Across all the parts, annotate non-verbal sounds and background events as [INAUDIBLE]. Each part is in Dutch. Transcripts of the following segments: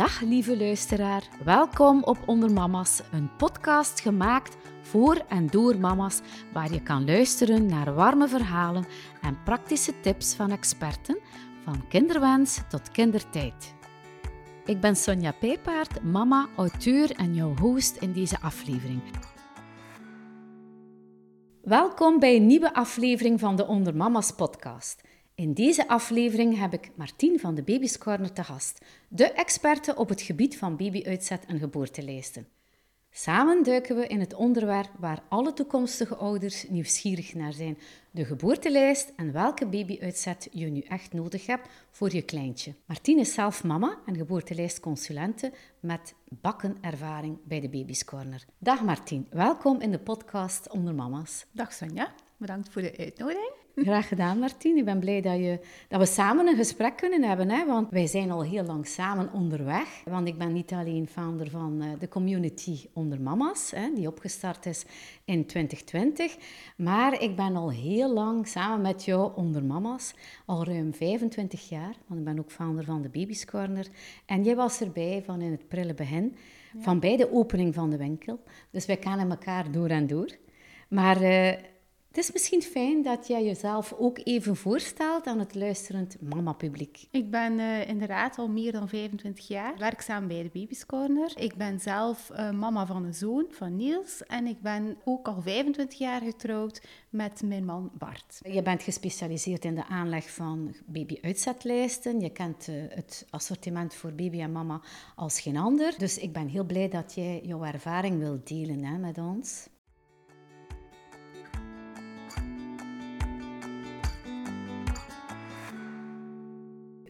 Dag lieve luisteraar, welkom op Onder Mama's, een podcast gemaakt voor en door mama's, waar je kan luisteren naar warme verhalen en praktische tips van experten, van kinderwens tot kindertijd. Ik ben Sonja Pijpaard, mama, auteur en jouw host in deze aflevering. Welkom bij een nieuwe aflevering van de Onder Mama's podcast. In deze aflevering heb ik Martien van de Baby's Corner te gast, de experte op het gebied van babyuitzet en geboortelijsten. Samen duiken we in het onderwerp waar alle toekomstige ouders nieuwsgierig naar zijn: de geboortelijst en welke babyuitzet je nu echt nodig hebt voor je kleintje. Martien is zelf mama en geboortelijstconsulente met bakkenervaring bij de Baby's Corner. Dag Martien, welkom in de podcast Onder Mama's. Dag Sonja, bedankt voor de uitnodiging. Graag gedaan, Martien. Ik ben blij dat, je, dat we samen een gesprek kunnen hebben. Hè? Want wij zijn al heel lang samen onderweg. Want ik ben niet alleen founder van eh, de community Onder Mama's, hè, die opgestart is in 2020. Maar ik ben al heel lang samen met jou Onder Mama's. Al ruim 25 jaar. Want ik ben ook founder van de Baby's Corner. En jij was erbij van in het prille begin. Van bij de opening van de winkel. Dus wij kennen elkaar door en door. Maar... Uh, het is misschien fijn dat jij jezelf ook even voorstelt aan het luisterend mama-publiek. Ik ben uh, inderdaad al meer dan 25 jaar werkzaam bij de Baby's Corner. Ik ben zelf uh, mama van een zoon, van Niels. En ik ben ook al 25 jaar getrouwd met mijn man Bart. Je bent gespecialiseerd in de aanleg van baby-uitzetlijsten. Je kent uh, het assortiment voor baby en mama als geen ander. Dus ik ben heel blij dat jij jouw ervaring wilt delen hè, met ons.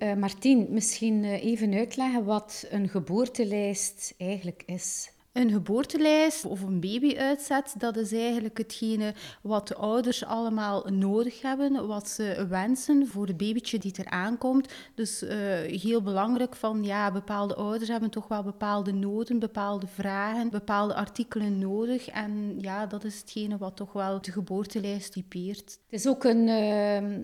Uh, Martien, misschien uh, even uitleggen wat een geboortelijst eigenlijk is. Een geboortelijst of een babyuitzet, dat is eigenlijk hetgene wat de ouders allemaal nodig hebben, wat ze wensen voor het babytje die er aankomt. Dus uh, heel belangrijk van, ja, bepaalde ouders hebben toch wel bepaalde noden, bepaalde vragen, bepaalde artikelen nodig. En ja, dat is hetgene wat toch wel de geboortelijst typeert. Het is ook een, uh,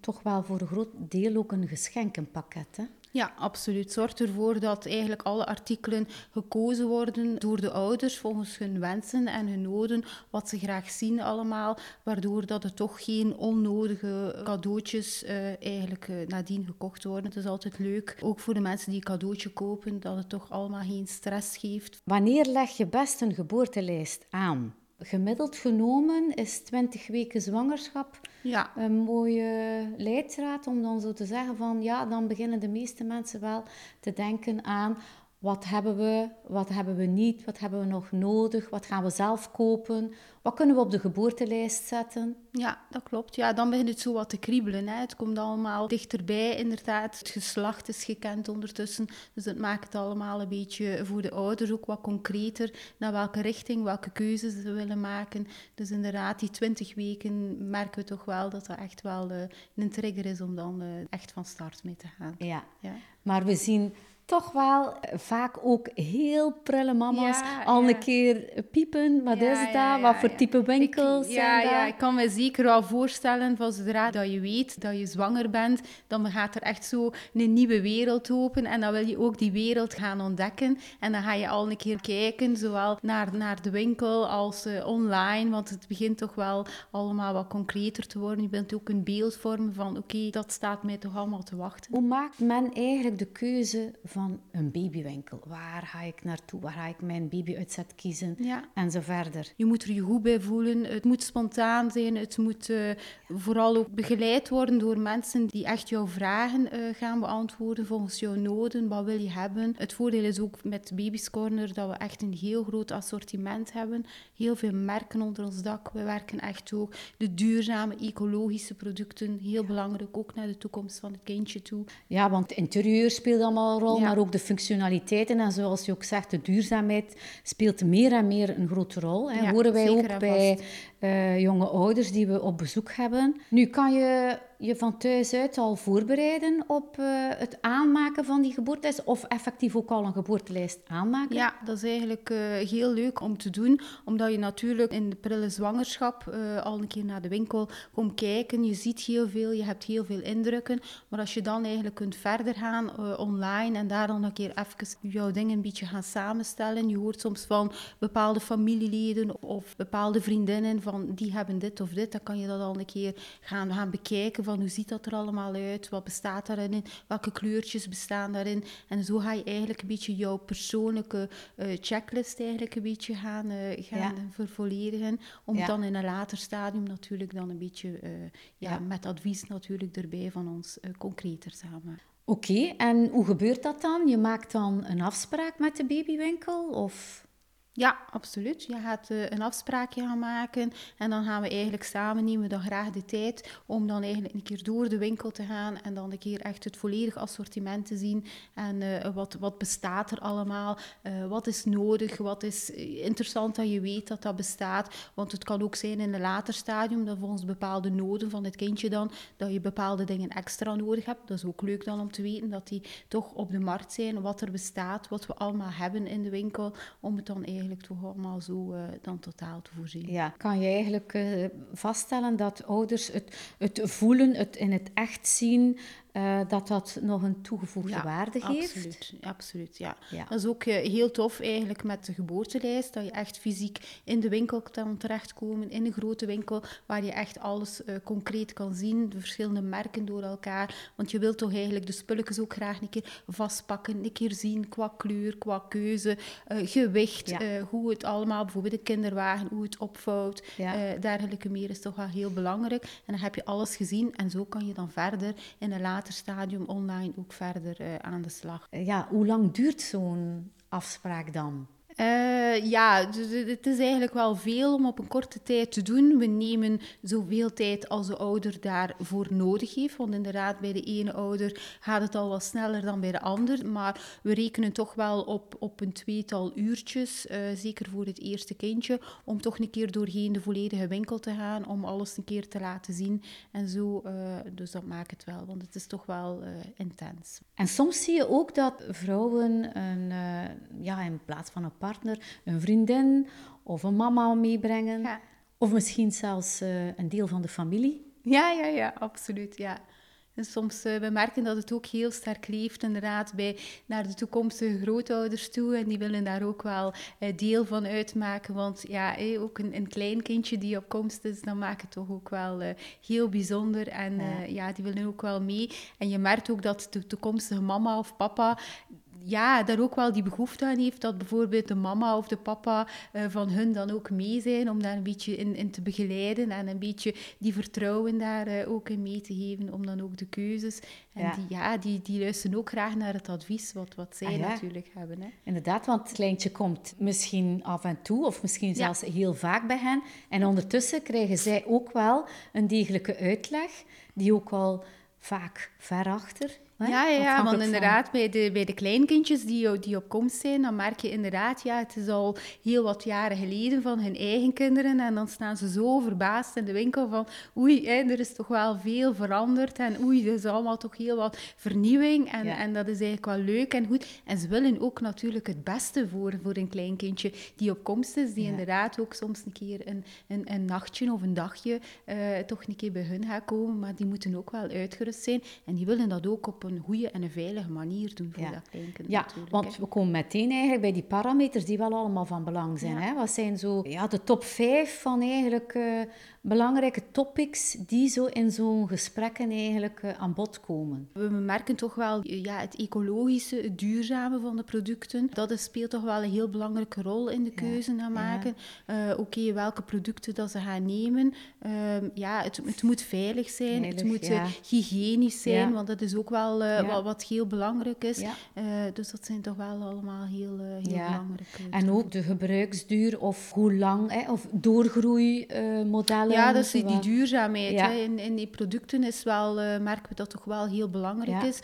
toch wel voor een groot deel ook een geschenkenpakket, hè? Ja, absoluut. Zorg ervoor dat eigenlijk alle artikelen gekozen worden door de ouders volgens hun wensen en hun noden, wat ze graag zien allemaal, waardoor dat er toch geen onnodige cadeautjes uh, eigenlijk uh, nadien gekocht worden. Het is altijd leuk, ook voor de mensen die een cadeautje kopen, dat het toch allemaal geen stress geeft. Wanneer leg je best een geboortelijst aan? Gemiddeld genomen is 20 weken zwangerschap ja. een mooie leidraad om dan zo te zeggen van ja, dan beginnen de meeste mensen wel te denken aan wat hebben we, wat hebben we niet, wat hebben we nog nodig, wat gaan we zelf kopen, wat kunnen we op de geboortelijst zetten. Ja, dat klopt. Ja, dan begint het zo wat te kriebelen. Hè. Het komt allemaal dichterbij, inderdaad. Het geslacht is gekend ondertussen, dus het maakt het allemaal een beetje voor de ouders ook wat concreter naar welke richting, welke keuzes ze willen maken. Dus inderdaad, die twintig weken merken we toch wel dat dat echt wel uh, een trigger is om dan uh, echt van start mee te gaan. Ja, ja. maar we zien toch wel vaak ook heel prille mama's ja, al ja. een keer piepen. Wat ja, is dat? Wat voor type winkels ik, ja, Ja, ik kan me zeker wel voorstellen van zodra dat je weet dat je zwanger bent, dan gaat er echt zo een nieuwe wereld open en dan wil je ook die wereld gaan ontdekken. En dan ga je al een keer kijken, zowel naar, naar de winkel als uh, online, want het begint toch wel allemaal wat concreter te worden. Je bent ook een beeld vormen van oké, okay, dat staat mij toch allemaal te wachten. Hoe maakt men eigenlijk de keuze van van een babywinkel. Waar ga ik naartoe? Waar ga ik mijn babyuitzet kiezen? Ja. En zo verder. Je moet er je goed bij voelen. Het moet spontaan zijn. Het moet uh, vooral ook begeleid worden door mensen die echt jouw vragen uh, gaan beantwoorden volgens jouw noden. Wat wil je hebben? Het voordeel is ook met Baby's Corner dat we echt een heel groot assortiment hebben. Heel veel merken onder ons dak. We werken echt ook de duurzame, ecologische producten. Heel belangrijk, ook naar de toekomst van het kindje toe. Ja, want interieur speelt allemaal een rol. Ja maar ook de functionaliteiten en zoals je ook zegt, de duurzaamheid speelt meer en meer een grote rol. Hè. Ja, Horen wij ook bij uh, jonge ouders die we op bezoek hebben. Nu kan je je van thuis uit al voorbereiden op eh, het aanmaken van die geboortelijst? Of effectief ook al een geboortelijst aanmaken? Ja, dat is eigenlijk uh, heel leuk om te doen. Omdat je natuurlijk in de prille zwangerschap al een keer naar de winkel komt kijken. Je ziet heel veel, je hebt heel veel indrukken. Maar als je dan eigenlijk kunt verder gaan online en daar dan een keer even jouw dingen een beetje gaan samenstellen. Je hoort soms van bepaalde familieleden of bepaalde vriendinnen van die hebben dit of dit. Dan kan je dat al een keer gaan, gaan bekijken van hoe ziet dat er allemaal uit, wat bestaat daarin, welke kleurtjes bestaan daarin. En zo ga je eigenlijk een beetje jouw persoonlijke uh, checklist eigenlijk een beetje gaan, uh, gaan ja. vervolledigen. Om ja. dan in een later stadium natuurlijk dan een beetje uh, ja, met advies natuurlijk erbij van ons concreter samen. Oké, en hoe gebeurt dat dan? Je maakt dan een afspraak met de babywinkel of... Ja, absoluut. Je gaat uh, een afspraakje gaan maken en dan gaan we eigenlijk samen nemen dan graag de tijd om dan eigenlijk een keer door de winkel te gaan en dan een keer echt het volledige assortiment te zien en uh, wat, wat bestaat er allemaal, uh, wat is nodig, wat is interessant dat je weet dat dat bestaat, want het kan ook zijn in een later stadium dat volgens bepaalde noden van het kindje dan, dat je bepaalde dingen extra nodig hebt. Dat is ook leuk dan om te weten dat die toch op de markt zijn, wat er bestaat, wat we allemaal hebben in de winkel, om het dan eigenlijk eigenlijk toch allemaal zo uh, dan totaal te voorzien. Kan je eigenlijk uh, vaststellen dat ouders het, het voelen, het in het echt zien, uh, dat dat nog een toegevoegde ja, waarde geeft. Absoluut, absoluut ja. ja. Dat is ook uh, heel tof eigenlijk met de geboortelijst, dat je echt fysiek in de winkel kan terechtkomen, in een grote winkel, waar je echt alles uh, concreet kan zien, de verschillende merken door elkaar. Want je wilt toch eigenlijk de spulletjes ook graag een keer vastpakken, een keer zien qua kleur, qua keuze, gewicht, ja. hoe het allemaal, bijvoorbeeld de kinderwagen, hoe het opvouwt, dergelijke meer is toch wel heel belangrijk. En dan heb je alles gezien en zo kan je dan verder in een later stadium online ook verder uh, aan de slag. Ja, hoe lang duurt zo'n afspraak dan? Uh, ja, dus het is eigenlijk wel veel om op een korte tijd te doen. We nemen zoveel tijd als de ouder daarvoor nodig heeft. Want inderdaad, bij de ene ouder gaat het al wat sneller dan bij de ander. Maar we rekenen toch wel op, op een tweetal uurtjes, uh, zeker voor het eerste kindje, om toch een keer doorheen de volledige winkel te gaan, om alles een keer te laten zien. En zo, uh, dus dat maakt het wel, want het is toch wel intens. En soms zie je ook dat vrouwen een, ja, in plaats van een paar partner, een vriendin of een mama meebrengen. Ja. Of misschien zelfs uh, een deel van de familie. Ja, ja, ja, absoluut. Ja. En soms uh, we merken dat het ook heel sterk leeft, inderdaad, bij naar de toekomstige grootouders toe. En die willen daar ook wel uh, deel van uitmaken. Want ja, hey, ook een, een klein kindje die op komst is, dan maakt het toch ook wel uh, heel bijzonder. En ja. ja. die willen ook wel mee. En je merkt ook dat de toekomstige mama of papa ja, daar ook wel die behoefte aan heeft dat bijvoorbeeld de mama of de papa uh, van hun dan ook mee zijn om daar een beetje in, in te begeleiden en een beetje die vertrouwen daar uh, ook in mee te geven om dan ook de keuzes. En ja. die, ja, die, die luisteren ook graag naar het advies wat, wat zij ah, ja. natuurlijk hebben. Hè. Inderdaad, want het kleintje komt misschien af en toe of misschien zelfs heel vaak bij hen. En ondertussen krijgen zij ook wel een degelijke uitleg die ook al vaak ver ja, ja, ja want inderdaad, bij de, bij de kleinkindjes die, die op komst zijn, dan merk je inderdaad, ja, het is al heel wat jaren geleden van hun eigen kinderen. En dan staan ze zo verbaasd in de winkel van, oei, hè, er is toch wel veel veranderd. En oei, er is allemaal toch heel wat vernieuwing. En, en dat is eigenlijk wel leuk en goed. En ze willen ook natuurlijk het beste voor, voor een kleinkindje die op komst is. Die inderdaad ook soms een keer een, een, een nachtje of een dagje uh, toch een keer bij hun gaat komen. Maar die moeten ook wel uitgerust zijn. En die willen dat ook op een goede en een veilige manier doen voor ja. dat kleinkind. Ja, want we komen meteen eigenlijk bij die parameters die wel allemaal van belang zijn. Hè? Wat zijn zo ja, de top 5 van eigenlijk uh, belangrijke topics die zo in zo'n gesprekken eigenlijk uh, aan bod komen? We merken toch wel ja, het ecologische, het duurzame van de producten. Dat speelt toch wel een heel belangrijke rol in de keuze gaan maken. Uh, Oké, okay, welke producten dat ze gaan nemen. Ehm, ja, het, het, moet veilig zijn, het moet hygiënisch zijn, want dat is ook wel uh, wat, wat, heel belangrijk is. dus dat zijn toch wel allemaal heel, heel belangrijk. en ook de gebruiksduur of hoe lang, hè, of doorgroeimodellen. Ja, dat is die, die duurzaamheid. Hè. In, in die producten is wel, merken we dat toch wel heel belangrijk is.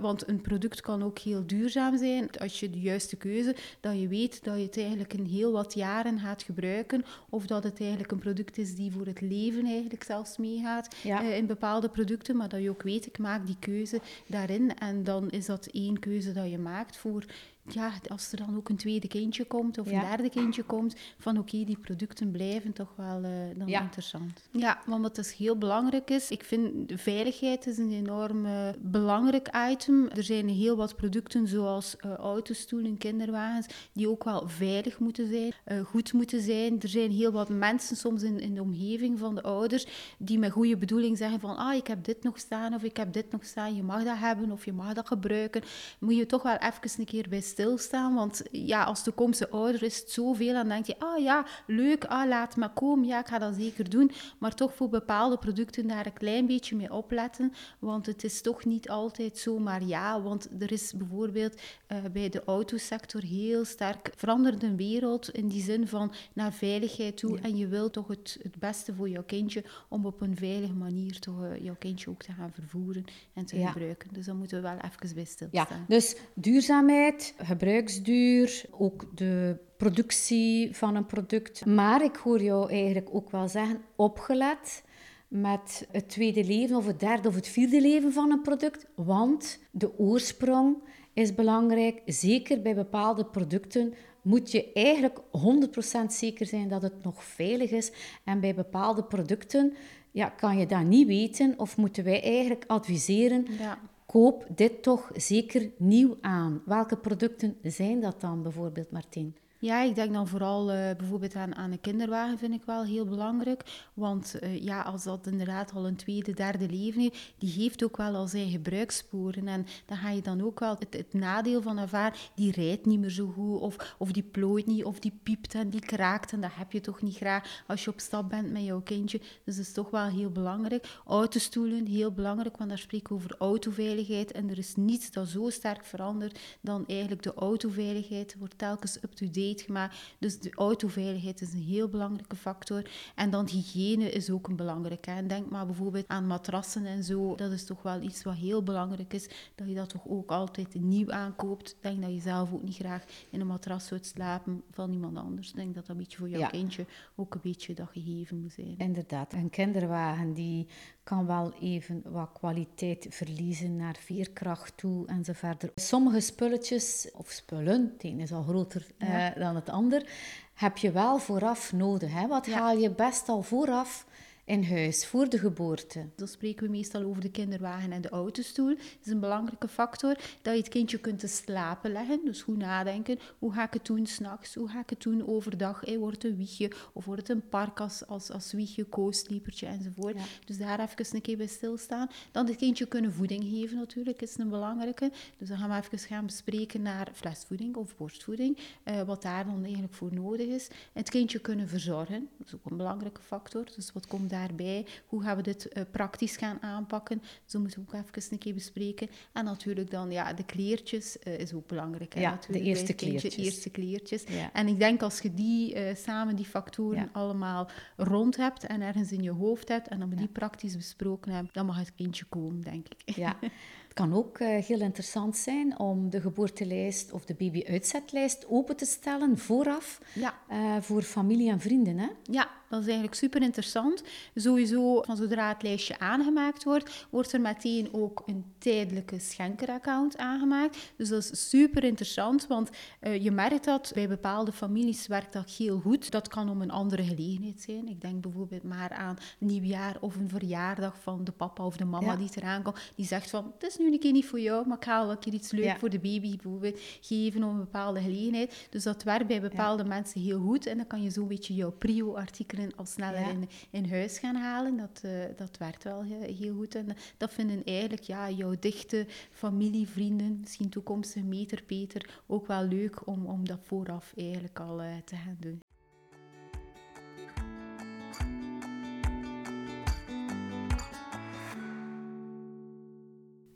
want een product kan ook heel duurzaam zijn. Als je de juiste keuze, dat je weet dat je het eigenlijk in heel wat jaren gaat gebruiken. Of dat het eigenlijk een product is die voor het leven eigenlijk zelfs meegaat uh, in bepaalde producten. Maar dat je ook weet, ik maak die keuze daarin. En dan is dat één keuze dat je maakt voor ja, als er dan ook een tweede kindje komt of een derde kindje komt, van oké, die producten blijven toch wel uh, dan interessant. Ja, want wat dus heel belangrijk is, ik vind de veiligheid is een enorm uh, belangrijk item. Er zijn heel wat producten zoals uh, autostoelen, kinderwagens, die ook wel veilig moeten zijn, goed moeten zijn. Er zijn heel wat mensen soms in, in de omgeving van de ouders die met goede bedoeling zeggen van ah, ik heb dit nog staan of ik heb dit nog staan, je mag dat hebben of je mag dat gebruiken. Moet je toch wel even een keer bij stilstaan. Want ja, als toekomstige ouder is het zoveel. En dan denk je, ah ja, leuk, ah, laat me komen. Ja, ik ga dat zeker doen. Maar toch voor bepaalde producten daar een klein beetje mee opletten. Want het is toch niet altijd zomaar ja. Want er is bijvoorbeeld uh, bij de autosector heel sterk veranderde wereld. In die zin van naar veiligheid toe. En je wilt toch het, het beste voor jouw kindje. Om op een veilige manier toch uh, jouw kindje ook te gaan vervoeren en te gebruiken. Dus dan moeten we wel even bij stilstaan. Ja, dus duurzaamheid, gebruiksduur, ook de productie van een product. Maar ik hoor jou eigenlijk ook wel zeggen, opgelet met het tweede leven of het derde of het vierde leven van een product. Want de oorsprong is belangrijk. Zeker bij bepaalde producten moet je eigenlijk 100% zeker zijn dat het nog veilig is. En bij bepaalde producten ja, kan je dat niet weten of moeten wij eigenlijk adviseren. Ja koop dit toch zeker nieuw aan. Welke producten zijn dat dan bijvoorbeeld, Martin? Ja, ik denk dan vooral uh, bijvoorbeeld aan, aan een kinderwagen vind ik wel heel belangrijk. Want uh, ja, als dat inderdaad al een tweede, derde leven heeft, die heeft ook wel al zijn gebruikssporen. En dan ga je dan ook wel het, het nadeel van ervaren, die rijdt niet meer zo goed, of, of die plooit niet, of die piept en die kraakt. En dat heb je toch niet graag als je op stap bent met jouw kindje. Dus dat is toch wel heel belangrijk. Autostoelen, heel belangrijk, want daar spreken we over autoveiligheid. En er is niets dat zo sterk verandert dan eigenlijk de autoveiligheid. wordt telkens up-to-date gemaakt. Dus de autoveiligheid is een heel belangrijke factor. En dan hygiëne is ook een belangrijke. En denk maar bijvoorbeeld aan matrassen en zo. Dat is toch wel iets wat heel belangrijk is. Dat je dat toch ook altijd nieuw aankoopt. Denk dat je zelf ook niet graag in een matras wilt slapen van iemand anders. Denk dat dat een beetje voor jouw kindje ook een beetje dat gegeven moet zijn. Inderdaad. Een kinderwagen die kan wel even wat kwaliteit verliezen naar veerkracht toe en zo verder. Sommige spulletjes, of spullen, het een is al groter eh, dan het ander, heb je wel vooraf nodig. Hè? Wat haal je best al vooraf in huis voor de geboorte. Dan spreken we meestal over de kinderwagen en de autostoel. Dat is een belangrijke factor dat je het kindje kunt te slapen leggen. Dus goed nadenken. Hoe ga ik het doen s'nachts? Hoe ga ik het doen overdag? Hey, wordt het een wiegje of wordt het een park als, als, als wiegje, koostliepertje enzovoort. Dus daar even een keer bij stilstaan. Dan het kindje kunnen voeding geven natuurlijk, is een belangrijke. Dus dan gaan we even gaan bespreken naar flesvoeding of borstvoeding. Uh, wat daar dan eigenlijk voor nodig is. Het kindje kunnen verzorgen. Dat is ook een belangrijke factor. Dus wat komt daar daarbij? Hoe gaan we dit uh, praktisch gaan aanpakken? Zo moeten we ook even een keer bespreken. En natuurlijk dan, ja, de kleertjes uh, is ook belangrijk. Hè, ja, de eerste kleertjes. eerste kleertjes. Ja. En ik denk als je die uh, samen, die factoren allemaal rond hebt en ergens in je hoofd hebt en dan we die praktisch besproken hebben, dan mag het kindje komen, denk ik. Ja. [LAUGHS] Het kan ook heel interessant zijn om de geboortelijst of de baby-uitzetlijst open te stellen vooraf ja. voor familie en vrienden. Hè? Ja, dat is eigenlijk super interessant. Sowieso, van zodra het lijstje aangemaakt wordt, wordt er meteen ook een tijdelijke schenkeraccount aangemaakt. Dus dat is super interessant, want uh, je merkt dat bij bepaalde families werkt dat heel goed. Dat kan om een andere gelegenheid zijn. Ik denk bijvoorbeeld maar aan nieuwjaar of een verjaardag van de papa of de mama die eraan komt. Die zegt van, het is nu een keer niet voor jou, maar ik ga wel een keer iets leuks voor de baby bijvoorbeeld geven om een bepaalde gelegenheid. Dus dat werkt bij bepaalde mensen heel goed en dan kan je zo'n beetje jouw prio-artikelen al sneller in, in huis gaan halen. Dat, uh, dat werkt wel heel, heel, goed. En dat vinden eigenlijk ja, jouw dichte familie, vrienden, misschien toekomstige meter Peter, ook wel leuk om, om dat vooraf eigenlijk al uh, te gaan doen.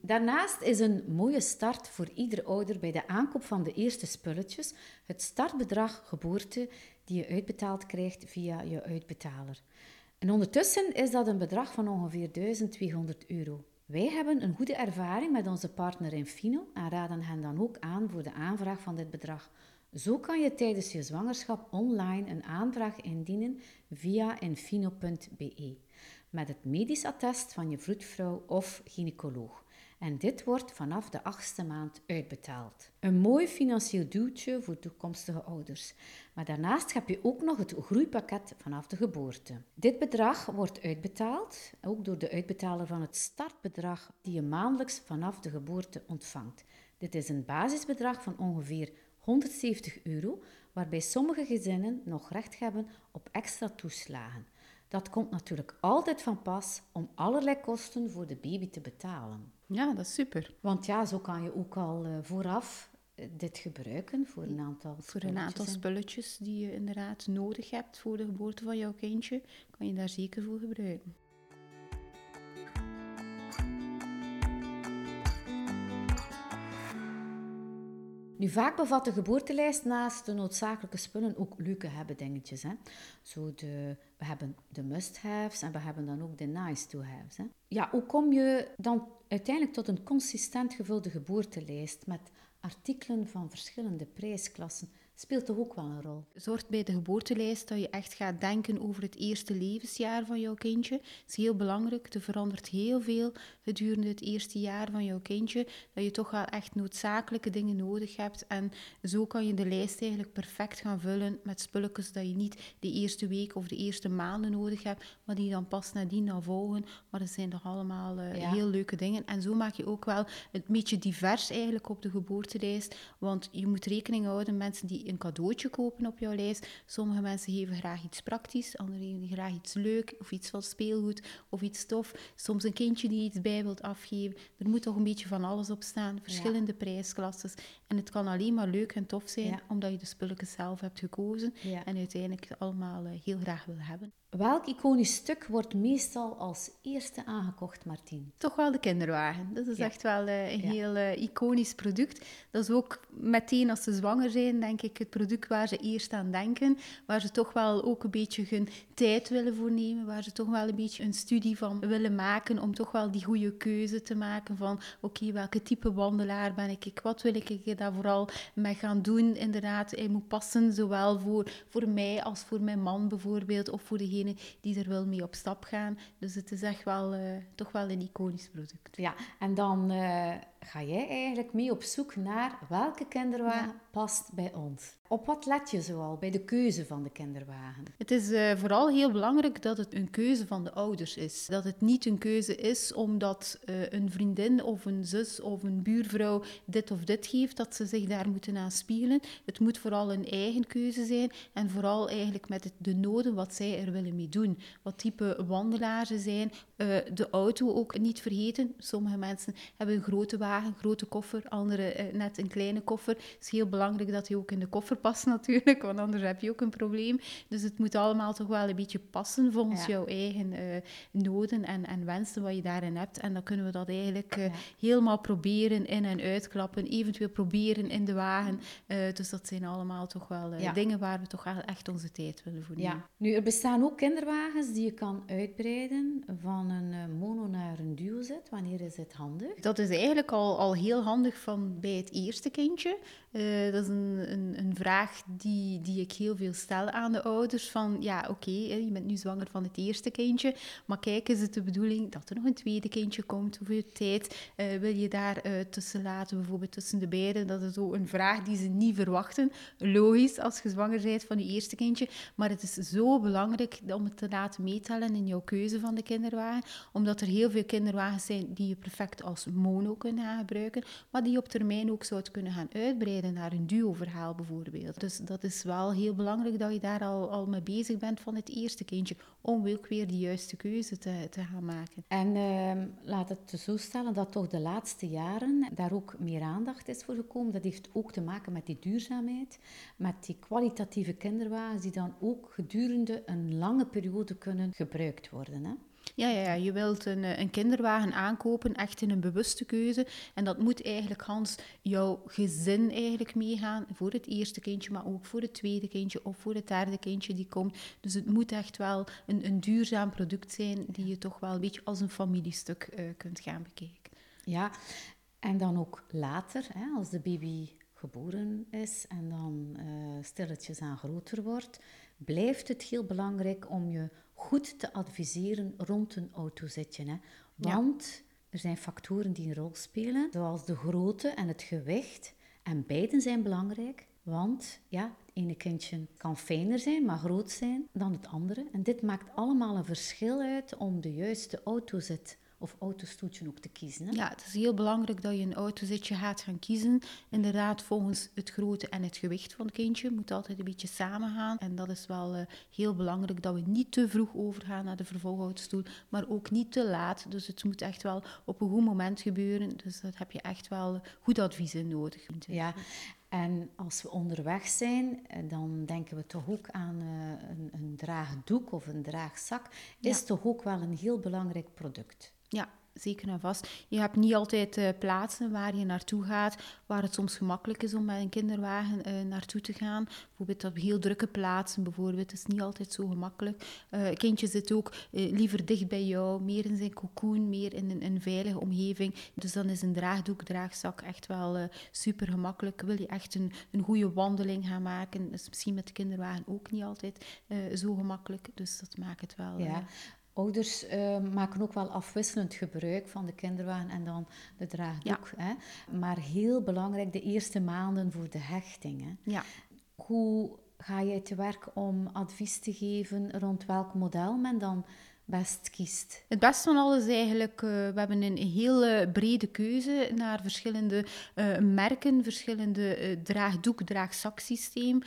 Daarnaast is een mooie start voor iedere ouder bij de aankoop van de eerste spulletjes het startbedrag geboorte die je uitbetaald krijgt via je uitbetaler. En ondertussen is dat een bedrag van ongeveer 1200 euro. Wij hebben een goede ervaring met onze partner Infino en raden hen dan ook aan voor de aanvraag van dit bedrag. Zo kan je tijdens je zwangerschap online een aanvraag indienen via infino.be met het medisch attest van je vroedvrouw of gynaecoloog. En dit wordt vanaf de achtste maand uitbetaald. Een mooi financieel duwtje voor toekomstige ouders. Maar daarnaast heb je ook nog het groeipakket vanaf de geboorte. Dit bedrag wordt uitbetaald, ook door de uitbetaler van het startbedrag die je maandelijks vanaf de geboorte ontvangt. Dit is een basisbedrag van ongeveer 170 euro, waarbij sommige gezinnen nog recht hebben op extra toeslagen. Dat komt natuurlijk altijd van pas om allerlei kosten voor de baby te betalen. Ja, dat is super. Want ja, zo kan je ook al uh, vooraf uh, dit gebruiken voor een aantal Voor een aantal spulletjes die je inderdaad nodig hebt voor de geboorte van jouw kindje, kan je daar zeker voor gebruiken. Nu, vaak bevat de geboortelijst naast de noodzakelijke spullen ook leuke hebben dingetjes. Hè. Zo de, we hebben de must-haves en we hebben dan ook de nice-to-haves. Ja, hoe kom je dan uiteindelijk tot een consistent gevulde geboortelijst met artikelen van verschillende prijsklassen? Speelt toch ook wel een rol. Zorgt bij de geboortelijst dat je echt gaat denken over het eerste levensjaar van jouw kindje. Dat is heel belangrijk. Er verandert heel veel gedurende het eerste jaar van jouw kindje. Dat je toch wel echt noodzakelijke dingen nodig hebt. En zo kan je de lijst eigenlijk perfect gaan vullen met spulletjes dat je niet de eerste week of de eerste maanden nodig hebt, maar die dan pas nadien dan volgen. Maar dat zijn toch allemaal uh, ja. heel leuke dingen. En zo maak je ook wel een beetje divers eigenlijk op de geboortelijst. Want je moet rekening houden, mensen die een cadeautje kopen op jouw lijst. Sommige mensen geven graag iets praktisch, anderen geven graag iets leuk of iets van speelgoed of iets tof. Soms een kindje die iets bij wilt afgeven. Er moet toch een beetje van alles op staan, verschillende ja. prijsklasses. En het kan alleen maar leuk en tof zijn, ja. omdat je de spulletjes zelf hebt gekozen en uiteindelijk het allemaal heel graag wil hebben. Welk iconisch stuk wordt meestal als eerste aangekocht, Martien? Toch wel de kinderwagen. Dat is ja. echt wel uh, een ja. heel uh, iconisch product. Dat is ook meteen als ze zwanger zijn, denk ik, het product waar ze eerst aan denken. Waar ze toch wel ook een beetje hun tijd willen voor nemen. Waar ze toch wel een beetje een studie van willen maken. Om toch wel die goede keuze te maken van, oké, okay, welke type wandelaar ben ik? Wat wil ik daar vooral mee gaan doen? Inderdaad, hij moet passen, zowel voor, voor mij als voor mijn man bijvoorbeeld. Of voor die er wel mee op stap gaan. Dus het is echt wel, uh, toch wel een iconisch product. Ja, en dan uh, ga jij eigenlijk mee op zoek naar welke kinderwagen ja. past bij ons. Op wat let je zoal bij de keuze van de kinderwagen? Het is uh, vooral heel belangrijk dat het een keuze van de ouders is. Dat het niet een keuze is omdat uh, een vriendin of een zus of een buurvrouw dit of dit geeft, dat ze zich daar moeten aan spiegelen. Het moet vooral een eigen keuze zijn en vooral eigenlijk met de noden wat zij er willen mee doen. Wat type wandelaar ze zijn. Uh, de auto ook niet vergeten. Sommige mensen hebben een grote wagen, een grote koffer, anderen net een kleine koffer. Het is heel belangrijk dat die ook in de koffer past [LAUGHS] natuurlijk, want anders heb je ook een probleem. Dus het moet allemaal toch wel een beetje passen volgens ja. jouw eigen uh, noden en, en wensen wat je daarin hebt. En dan kunnen we dat eigenlijk uh, ja. helemaal proberen in- en uitklappen, eventueel proberen in de wagen. Uh, dus dat zijn allemaal toch wel ja. dingen waar we toch echt onze tijd willen voor nemen. Ja. Nu, er bestaan ook kinderwagens die je kan uitbreiden van een mono naar een duo zet. Wanneer is het handig? Dat is eigenlijk al, al heel handig van bij het eerste kindje. dat is een, een, een vraag die, die ik heel veel stel aan de ouders. Van ja, oké, je bent nu zwanger van het eerste kindje. Maar kijk, is het de bedoeling dat er nog een tweede kindje komt? Hoeveel tijd uh, wil je daar uh, tussen laten, bijvoorbeeld tussen de beiden? Dat is zo een vraag die ze niet verwachten. Logisch, als je zwanger bent van je eerste kindje. Maar het is zo belangrijk om het te laten meetellen in jouw keuze van de kinderwagen. Omdat er heel veel kinderwagens zijn die je perfect als mono kunnen gebruiken. Maar die je op termijn ook zou kunnen gaan uitbreiden naar een duo-verhaal bijvoorbeeld. Dus dat is wel heel belangrijk dat je daar al, al mee bezig bent van het eerste kindje. Om ook weer de juiste keuze te, te gaan maken. En uh, laat het zo stellen dat toch de laatste jaren daar ook meer aandacht is voor gekomen. Dat heeft ook te maken met die duurzaamheid. Met die kwalitatieve kinderwagens die dan ook gedurende een lange periode kunnen gebruikt worden. Hè? Ja, ja, ja. je wilt een, een kinderwagen aankopen, echt in een bewuste keuze. En dat moet eigenlijk, Hans, jouw gezin eigenlijk meegaan. Voor het eerste kindje, maar ook voor het tweede kindje of voor het derde kindje die komt. Dus het moet echt wel een, een duurzaam product zijn die je toch wel een beetje als een familiestuk uh, kunt gaan bekijken. Ja, en dan ook later, hè, als de baby geboren is en dan uh, stilletjes aan groter wordt, blijft het heel belangrijk om je goed te adviseren rond een autozetje. Hè? Want er zijn factoren die een rol spelen, zoals de grootte en het gewicht. En beiden zijn belangrijk, want ja, het ene kindje kan fijner zijn, maar groot zijn dan het andere. En dit maakt allemaal een verschil uit om de juiste autozet of autostoeltje ook te kiezen. Hè? Ja, het is heel belangrijk dat je een autozitje gaat gaan kiezen. Inderdaad, volgens het grootte en het gewicht van het kindje moet altijd een beetje samengaan. En dat is wel uh, heel belangrijk dat we niet te vroeg overgaan naar de vervolgautostoel, maar ook niet te laat. Dus het moet echt wel op een goed moment gebeuren. Dus dat heb je echt wel goed advies in nodig. Ja, en als we onderweg zijn, eh, dan denken we toch ook aan uh, een, een, draagdoek of een draagzak. Is toch ook wel een heel belangrijk product. Ja, zeker en vast. Je hebt niet altijd uh, plaatsen waar je naartoe gaat, waar het soms gemakkelijk is om met een kinderwagen uh, naartoe te gaan. Bijvoorbeeld op heel drukke plaatsen, bijvoorbeeld. is niet altijd zo gemakkelijk. Uh, een kindje zit ook liever dicht bij jou, meer in zijn cocoon, meer in een, een, veilige omgeving. Dus dan is een draagdoek, draagzak echt wel super gemakkelijk. Wil je echt een, een goede wandeling gaan maken, is misschien met de kinderwagen ook niet altijd zo gemakkelijk. Dus dat maakt het wel... Ja. Ouders uh, maken ook wel afwisselend gebruik van de kinderwagen en dan de draagdoek. Ja. Hè? Maar heel belangrijk, de eerste maanden voor de hechting. Hè? Ja. Hoe ga jij te werk om advies te geven rond welk model men dan best kiest? Het beste van alles eigenlijk, uh, we hebben een hele brede keuze naar verschillende uh, merken, verschillende uh, draagdoek, draagzaksysteem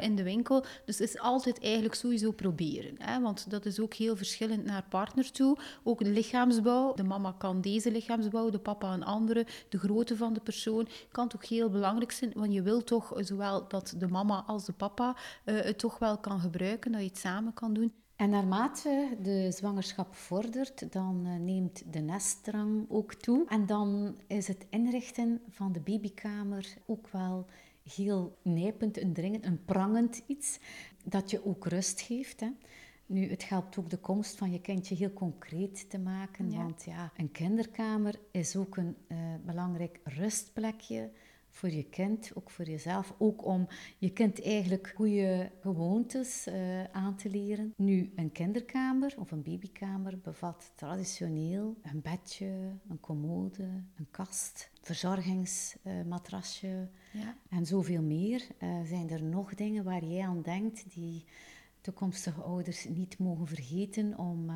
in de winkel. Dus het is altijd eigenlijk sowieso proberen. Hè? Want dat is ook heel verschillend naar partner toe. Ook de lichaamsbouw. De mama kan deze lichaamsbouw, de papa een andere. De grootte van de persoon kan toch heel belangrijk zijn. Want je wil toch zowel dat de mama als de papa het toch wel kan gebruiken, dat je het samen kan doen. En naarmate de zwangerschap vordert, dan eh, neemt de nestdrang ook toe. En dan is het inrichten van de babykamer ook wel heel nijpend, een dringend, een prangend iets. Dat je ook rust geeft. Hè. Nu, het helpt ook de komst van je kindje heel concreet te maken. Want ja, een kinderkamer is ook een uh, belangrijk rustplekje voor je kind, ook voor jezelf. Ook om je kind eigenlijk goede gewoontes uh, aan te leren. Nu, een kinderkamer of een babykamer bevat traditioneel een bedje, een commode, een kast, verzorgingsmatrasje uh, ja. en zoveel meer. Uh, zijn er nog dingen waar jij aan denkt die toekomstige ouders niet mogen vergeten om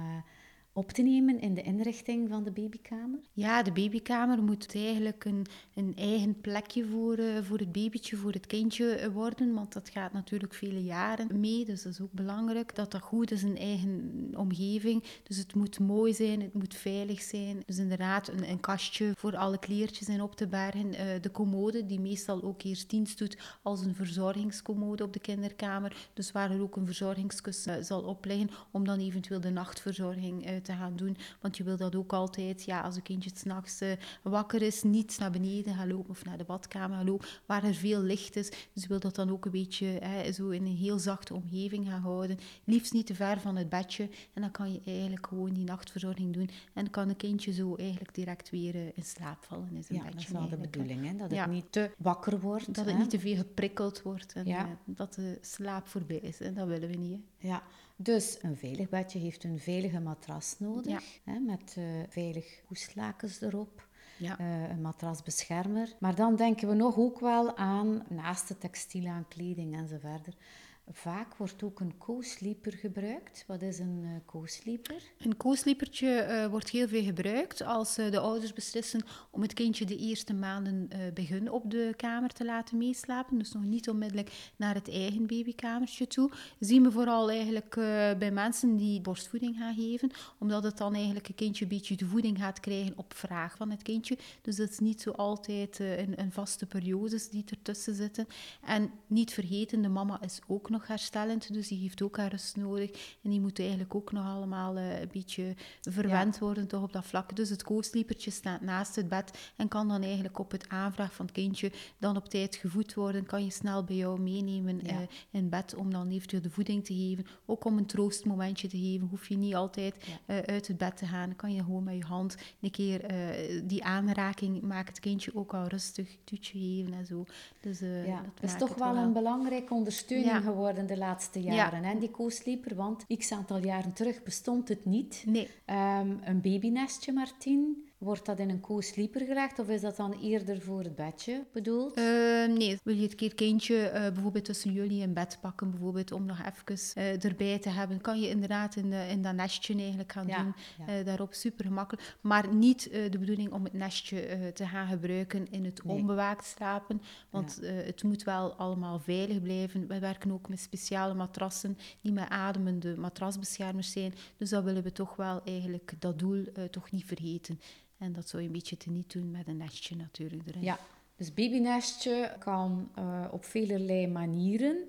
op te nemen in de inrichting van de babykamer? Ja, de babykamer moet eigenlijk een, een eigen plekje voor, uh, voor het babytje, voor het kindje eh, worden. Want dat gaat natuurlijk vele jaren mee. Dus dat is ook belangrijk dat dat goed is, een eigen omgeving. Dus het moet mooi zijn, het moet veilig zijn. Dus inderdaad een, een kastje voor alle kleertjes in op te bergen. Uh, de commode, die meestal ook eerst dienst doet als een verzorgingscommode op de kinderkamer. Dus waar er ook een verzorgingskussen zal op liggen, om dan eventueel de nachtverzorging te gaan doen. Want je wil dat ook altijd, ja, als een kindje s'nachts uh, wakker is, niet naar beneden gaan lopen of naar de badkamer gaan lopen, waar er veel licht is. Dus je wil dat dan ook een beetje hè, zo in een heel zachte omgeving gaan houden. Liefst niet te ver van het bedje. En dan kan je eigenlijk gewoon die nachtverzorging doen. En kan een kindje zo eigenlijk direct weer uh, in slaap vallen in zijn ja, bedje. dat is wel de bedoeling, hè? dat het niet te wakker wordt. Dat het niet te veel geprikkeld wordt en ja. uh, dat de slaap voorbij is. En dat willen we niet. Hè? Ja, dus een veilig bedje heeft een veilige matras nodig, hè, met uh, veilig hoestlakens erop. Ja. Uh, een matrasbeschermer. Maar dan denken we nog ook wel aan, naast de textiel aankleding en zo verder, Vaak wordt ook een co-sleeper gebruikt. Wat is een uh, co-sleeper? Een co-sleepertje uh, wordt heel veel gebruikt als uh, de ouders beslissen om het kindje de eerste maanden begin op de kamer te laten meeslapen. Dus nog niet onmiddellijk naar het eigen babykamertje toe. Zien we vooral eigenlijk bij mensen die borstvoeding gaan geven, omdat het dan eigenlijk een kindje een beetje de voeding gaat krijgen op vraag van het kindje. Dus dat is niet zo altijd een, een vaste periodes die ertussen zitten. En niet vergeten, de mama is ook nog herstellend, dus die heeft ook haar rust nodig. En die moet eigenlijk ook nog allemaal eh, een beetje verwend worden toch op dat vlak. Dus het co-sleepertje staat naast het bed en kan dan eigenlijk op het aanvraag van het kindje dan op tijd gevoed worden. Kan je snel bij jou meenemen eh, in bed om dan eventueel de voeding te geven. Ook om een troostmomentje te geven. Hoef je niet altijd eh, uit het bed te gaan. Kan je gewoon met je hand een keer die aanraking maakt het kindje ook al rustig toetje geven en zo. Dus, ja, dat is toch wel, een belangrijke ondersteuning geworden de laatste jaren. En die co-sleeper, want x aantal jaren terug bestond het niet. Nee. Um, een babynestje, Martien. Wordt dat in een co-sleeper gelegd of is dat dan eerder voor het bedje bedoeld? Uh, nee, wil je het keer kindje uh, bijvoorbeeld tussen jullie in bed pakken, bijvoorbeeld om nog even uh, erbij te hebben, kan je inderdaad in, in dat nestje eigenlijk gaan doen. Ja. daarop super gemakkelijk. Maar niet de bedoeling om het nestje te gaan gebruiken in het nee. onbewaakt slapen, want ja. het moet wel allemaal veilig blijven. We werken ook met speciale matrassen die met ademende matrasbeschermers zijn. Dus dat willen we toch wel eigenlijk dat doel toch niet vergeten. En dat zou je een beetje te niet doen met een nestje natuurlijk erin. Ja, dus babynestje kan uh, op velerlei manieren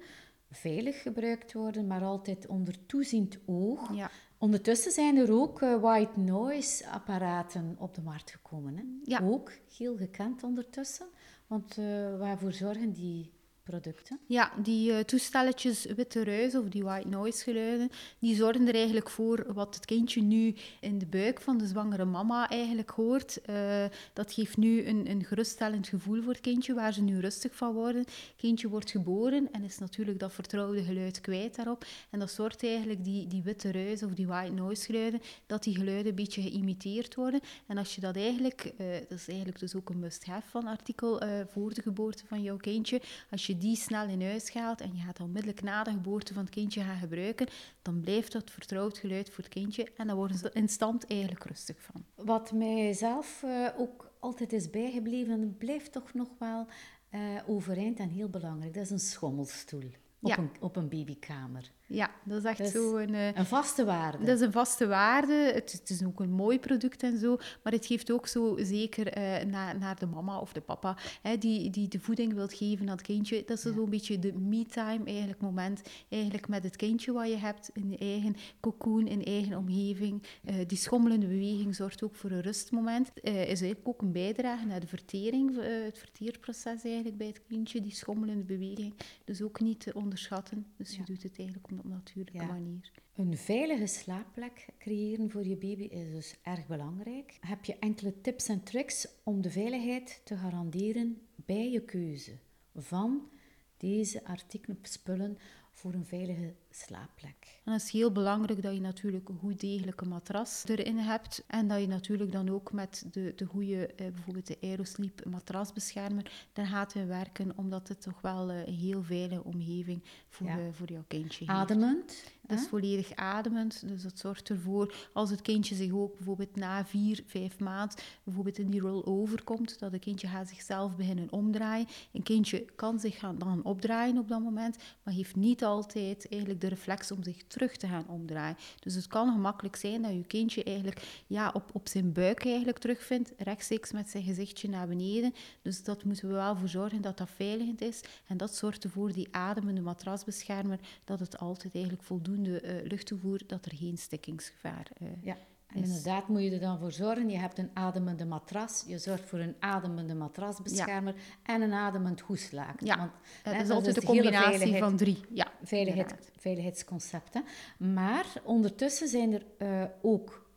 veilig gebruikt worden, maar altijd onder toeziend oog. Ja. Ondertussen zijn er ook uh, white noise apparaten op de markt gekomen. Hè? Ja. Ook heel gekend ondertussen. Want uh, waarvoor zorgen die producten? Ja, die uh, toestelletjes witte ruis of die white noise geluiden, die zorgen er eigenlijk voor wat het kindje nu in de buik van de zwangere mama eigenlijk hoort. Uh, dat geeft nu een, een geruststellend gevoel voor het kindje, waar ze nu rustig van worden. Het kindje wordt geboren en is natuurlijk dat vertrouwde geluid kwijt daarop. En dat zorgt eigenlijk die, die witte ruis of die white noise geluiden, dat die geluiden een beetje geïmiteerd worden. En als je dat eigenlijk, uh, dat is eigenlijk dus ook een must-have van artikel voor de geboorte van jouw kindje, als je die snel in huis gaat en je gaat onmiddellijk na de geboorte van het kindje gaan gebruiken, dan blijft dat vertrouwd geluid voor het kindje en dan worden ze instant eigenlijk rustig van. Wat mij zelf uh, ook altijd is bijgebleven, blijft toch nog wel uh, overeind en heel belangrijk, dat is een schommelstoel op, ja. een, op een babykamer. Ja, dat is echt zo een... Uh, een vaste waarde. Dat is een vaste waarde. Het, het, is ook een mooi product en zo. Maar het geeft ook zo zeker uh, naar, naar de mama of de papa, hè, die, die de voeding wilt geven aan het kindje. Dat is ja. zo'n beetje de me-time, eigenlijk moment. Eigenlijk met het kindje wat je hebt in je eigen cocoon, in je eigen omgeving. Uh, die schommelende beweging zorgt ook voor een rustmoment. is eigenlijk ook een bijdrage naar de vertering, het verteerproces eigenlijk bij het kindje, die schommelende beweging. Dus ook niet te onderschatten. Dus ja. je doet het eigenlijk op natuurlijke ja. manier. Een veilige slaapplek creëren voor je baby is dus erg belangrijk. Heb je enkele tips en tricks om de veiligheid te garanderen bij je keuze van deze artikelen, spullen voor een veilige slaapplek. En het is heel belangrijk dat je natuurlijk een goed degelijke matras erin hebt en dat je natuurlijk dan ook met de, de goede, eh, bijvoorbeeld de Aerosleep matrasbeschermer, daar gaat we werken, omdat het toch wel eh, een heel veilige omgeving voor, ja. uh, voor jouw kindje heeft. Ademend? Dat is volledig ademend, dus dat zorgt ervoor, als het kindje zich ook bijvoorbeeld na vier, vijf maanden bijvoorbeeld in die roll-over komt, dat het kindje gaat zichzelf beginnen omdraaien. Een kindje kan zich gaan, dan opdraaien op dat moment, maar heeft niet altijd eigenlijk de reflex om zich terug te gaan omdraaien. Dus het kan gemakkelijk zijn dat je kindje eigenlijk ja, op, op zijn buik eigenlijk terugvindt, rechtstreeks met zijn gezichtje naar beneden. Dus dat moeten we wel voor zorgen dat dat veilig is. En dat zorgt ervoor, die ademende matrasbeschermer, dat het altijd eigenlijk voldoende uh, lucht toevoert, dat er geen stikkingsgevaar uh, ja. En inderdaad moet je er dan voor zorgen. Je hebt een ademende matras. Je zorgt voor een ademende matrasbeschermer en een ademend hoeslaken. Ja, Want, dat is altijd de combinatie van drie. Ja, veiligheid, veiligheidsconcepten. Maar ondertussen zijn er uh, ook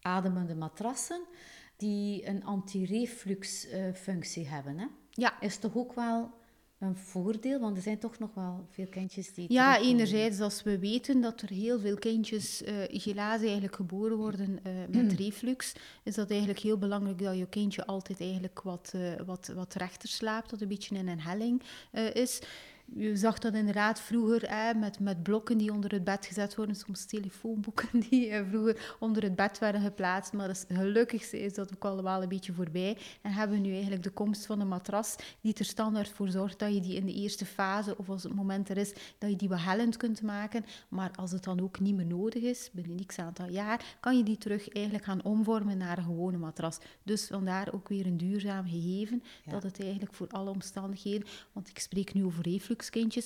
ademende matrassen die een anti-reflux uh, functie hebben. Hè? Ja. Is toch ook wel een voordeel? Want er zijn toch nog wel veel kindjes die... Ja, enerzijds als we weten dat er heel veel kindjes uh, helaas eigenlijk geboren worden uh, met reflux, is dat eigenlijk heel belangrijk dat je kindje altijd eigenlijk wat, uh, wat, wat rechter slaapt, dat een beetje in een helling is je zag dat inderdaad vroeger hè, met, met blokken die onder het bed gezet worden, soms telefoonboeken [LAUGHS] die eh, vroeger onder het bed werden geplaatst. Maar het gelukkigste is dat ook allemaal een beetje voorbij. En hebben we nu eigenlijk de komst van een matras die er standaard voor zorgt dat je die in de eerste fase, of als het moment er is, dat je die behellend kunt maken. Maar als het dan ook niet meer nodig is, binnen x aantal jaar, kan je die terug eigenlijk gaan omvormen naar een gewone matras. Dus vandaar ook weer een duurzaam gegeven, dat het eigenlijk voor alle omstandigheden, want ik spreek nu over reflux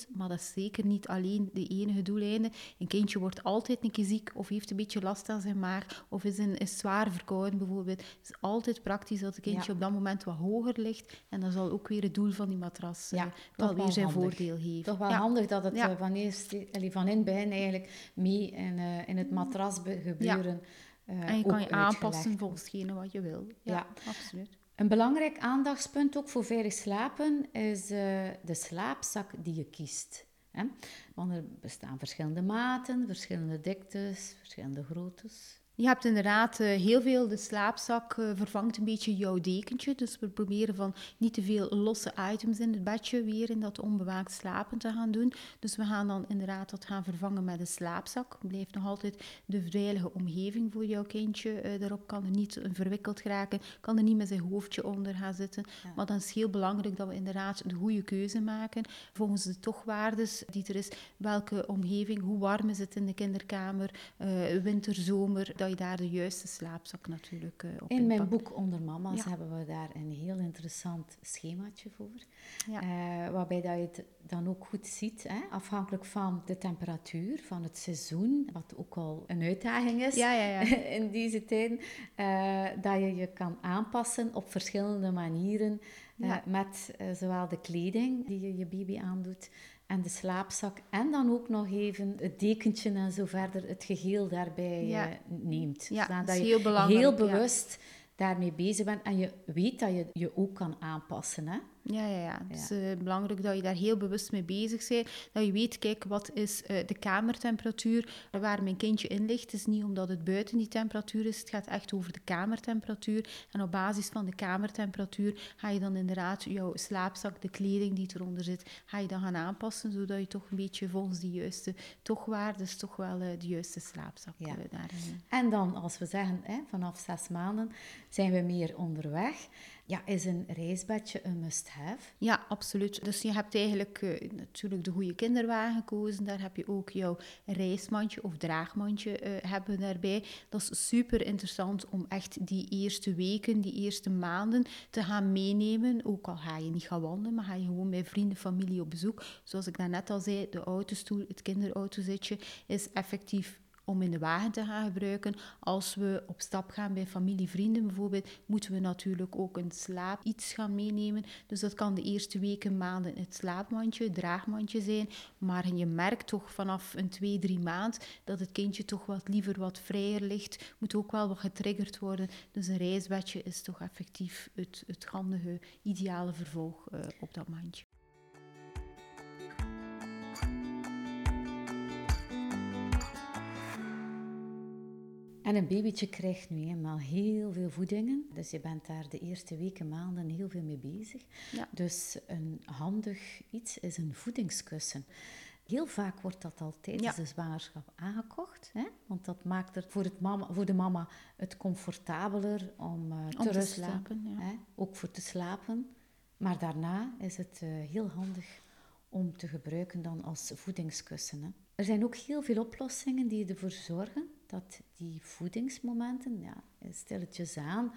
maar dat is zeker niet alleen de enige doeleinde. Een kindje wordt altijd een keer ziek of heeft een beetje last aan zijn maag of is, een, is zwaar verkouden bijvoorbeeld. Het is altijd praktisch dat het kindje op dat moment wat hoger ligt en dan zal ook weer het doel van die matras uh, wel weer zijn voordeel geven. Toch wel handig dat het uh, van, eerst, van in het begin eigenlijk mee in, in het matras gebeuren. en je kan je aanpassen volgens hetgene wat je wil. Ja, absoluut. Een belangrijk aandachtspunt ook voor veilig slapen is uh, de slaapzak die je kiest. Want er bestaan verschillende maten, verschillende diktes, verschillende groottes. Je hebt inderdaad uh, heel veel, de slaapzak uh, vervangt een beetje jouw dekentje. Dus we proberen van niet te veel losse items in het bedje weer in dat onbewaakt slapen te gaan doen. Dus we gaan dan inderdaad dat gaan vervangen met een slaapzak. Blijft nog altijd de veilige omgeving voor jouw kindje. Uh, daarop kan er niet verwikkeld raken, kan er niet met zijn hoofdje onder gaan zitten. Maar dan is het heel belangrijk dat we inderdaad de goede keuze maken. Volgens de tochwaardes die er is, welke omgeving, hoe warm is het in de kinderkamer, winter, zomer je daar de juiste slaapzak natuurlijk uh, op In mijn boek Onder Mama's hebben we daar een heel interessant schemaatje voor. Ja. Uh, waarbij dat je het dan ook goed ziet, hè, afhankelijk van de temperatuur, van het seizoen, wat ook al een uitdaging is ja, ja, [LAUGHS] in deze tijd, uh, dat je je kan aanpassen op verschillende manieren met zowel de kleding die je je baby aandoet, en de slaapzak. En dan ook nog even het dekentje en zo verder, het geheel daarbij ja. neemt. Ja, dat, dat is heel belangrijk. Heel bewust daarmee bezig bent en je weet dat je je ook kan aanpassen. Hè? Ja, ja, ja. Het is uh, belangrijk dat je daar heel bewust mee bezig bent. Dat je weet, kijk, wat is uh, de kamertemperatuur waar mijn kindje in ligt. Het is niet omdat het buiten die temperatuur is. Het gaat echt over de kamertemperatuur. En op basis van de kamertemperatuur ga je dan inderdaad jouw slaapzak, de kleding die eronder zit, ga je dan gaan aanpassen. Zodat je toch een beetje volgens die juiste tochwaardes toch wel uh, de juiste slaapzak ja. daarin. En dan, als we zeggen, hè, vanaf zes maanden zijn we meer onderweg. Ja, is een reisbedje een must-have? Ja, absoluut. Dus je hebt eigenlijk uh, natuurlijk de goede kinderwagen gekozen. Daar heb je ook jouw reismandje of draagmandje uh, hebben daarbij. Dat is super interessant om echt die eerste weken, die eerste maanden te gaan meenemen. Ook al ga je niet gaan wandelen, maar ga je gewoon bij vrienden, familie op bezoek. Zoals ik daarnet al zei, de autostoel, het kinderautozitje is effectief om in de wagen te gaan gebruiken. Als we op stap gaan bij familie, vrienden bijvoorbeeld, moeten we natuurlijk ook een slaap iets gaan meenemen. Dus dat kan de eerste weken, maanden het slaapmandje, het draagmandje zijn. Maar je merkt toch vanaf een twee, drie maand dat het kindje toch wat liever wat vrijer ligt. Moet ook wel wat getriggerd worden. Dus een reisbedje is toch effectief het, het handige, ideale vervolg uh, op dat mandje. En een babytje krijgt nu eenmaal heel veel voedingen. Dus je bent daar de eerste weken, maanden heel veel mee bezig. Ja. Dus een handig iets is een voedingskussen. Heel vaak wordt dat al tijdens de zwangerschap aangekocht. Hè? Want dat maakt er voor, het mama, voor de mama het comfortabeler om, uh, te, te slapen. Ja. Hè? Ook voor te slapen. Maar daarna is het uh, heel handig om te gebruiken dan als voedingskussen. Hè? Er zijn ook heel veel oplossingen die ervoor zorgen dat die voedingsmomenten, ja, stilletjes aan,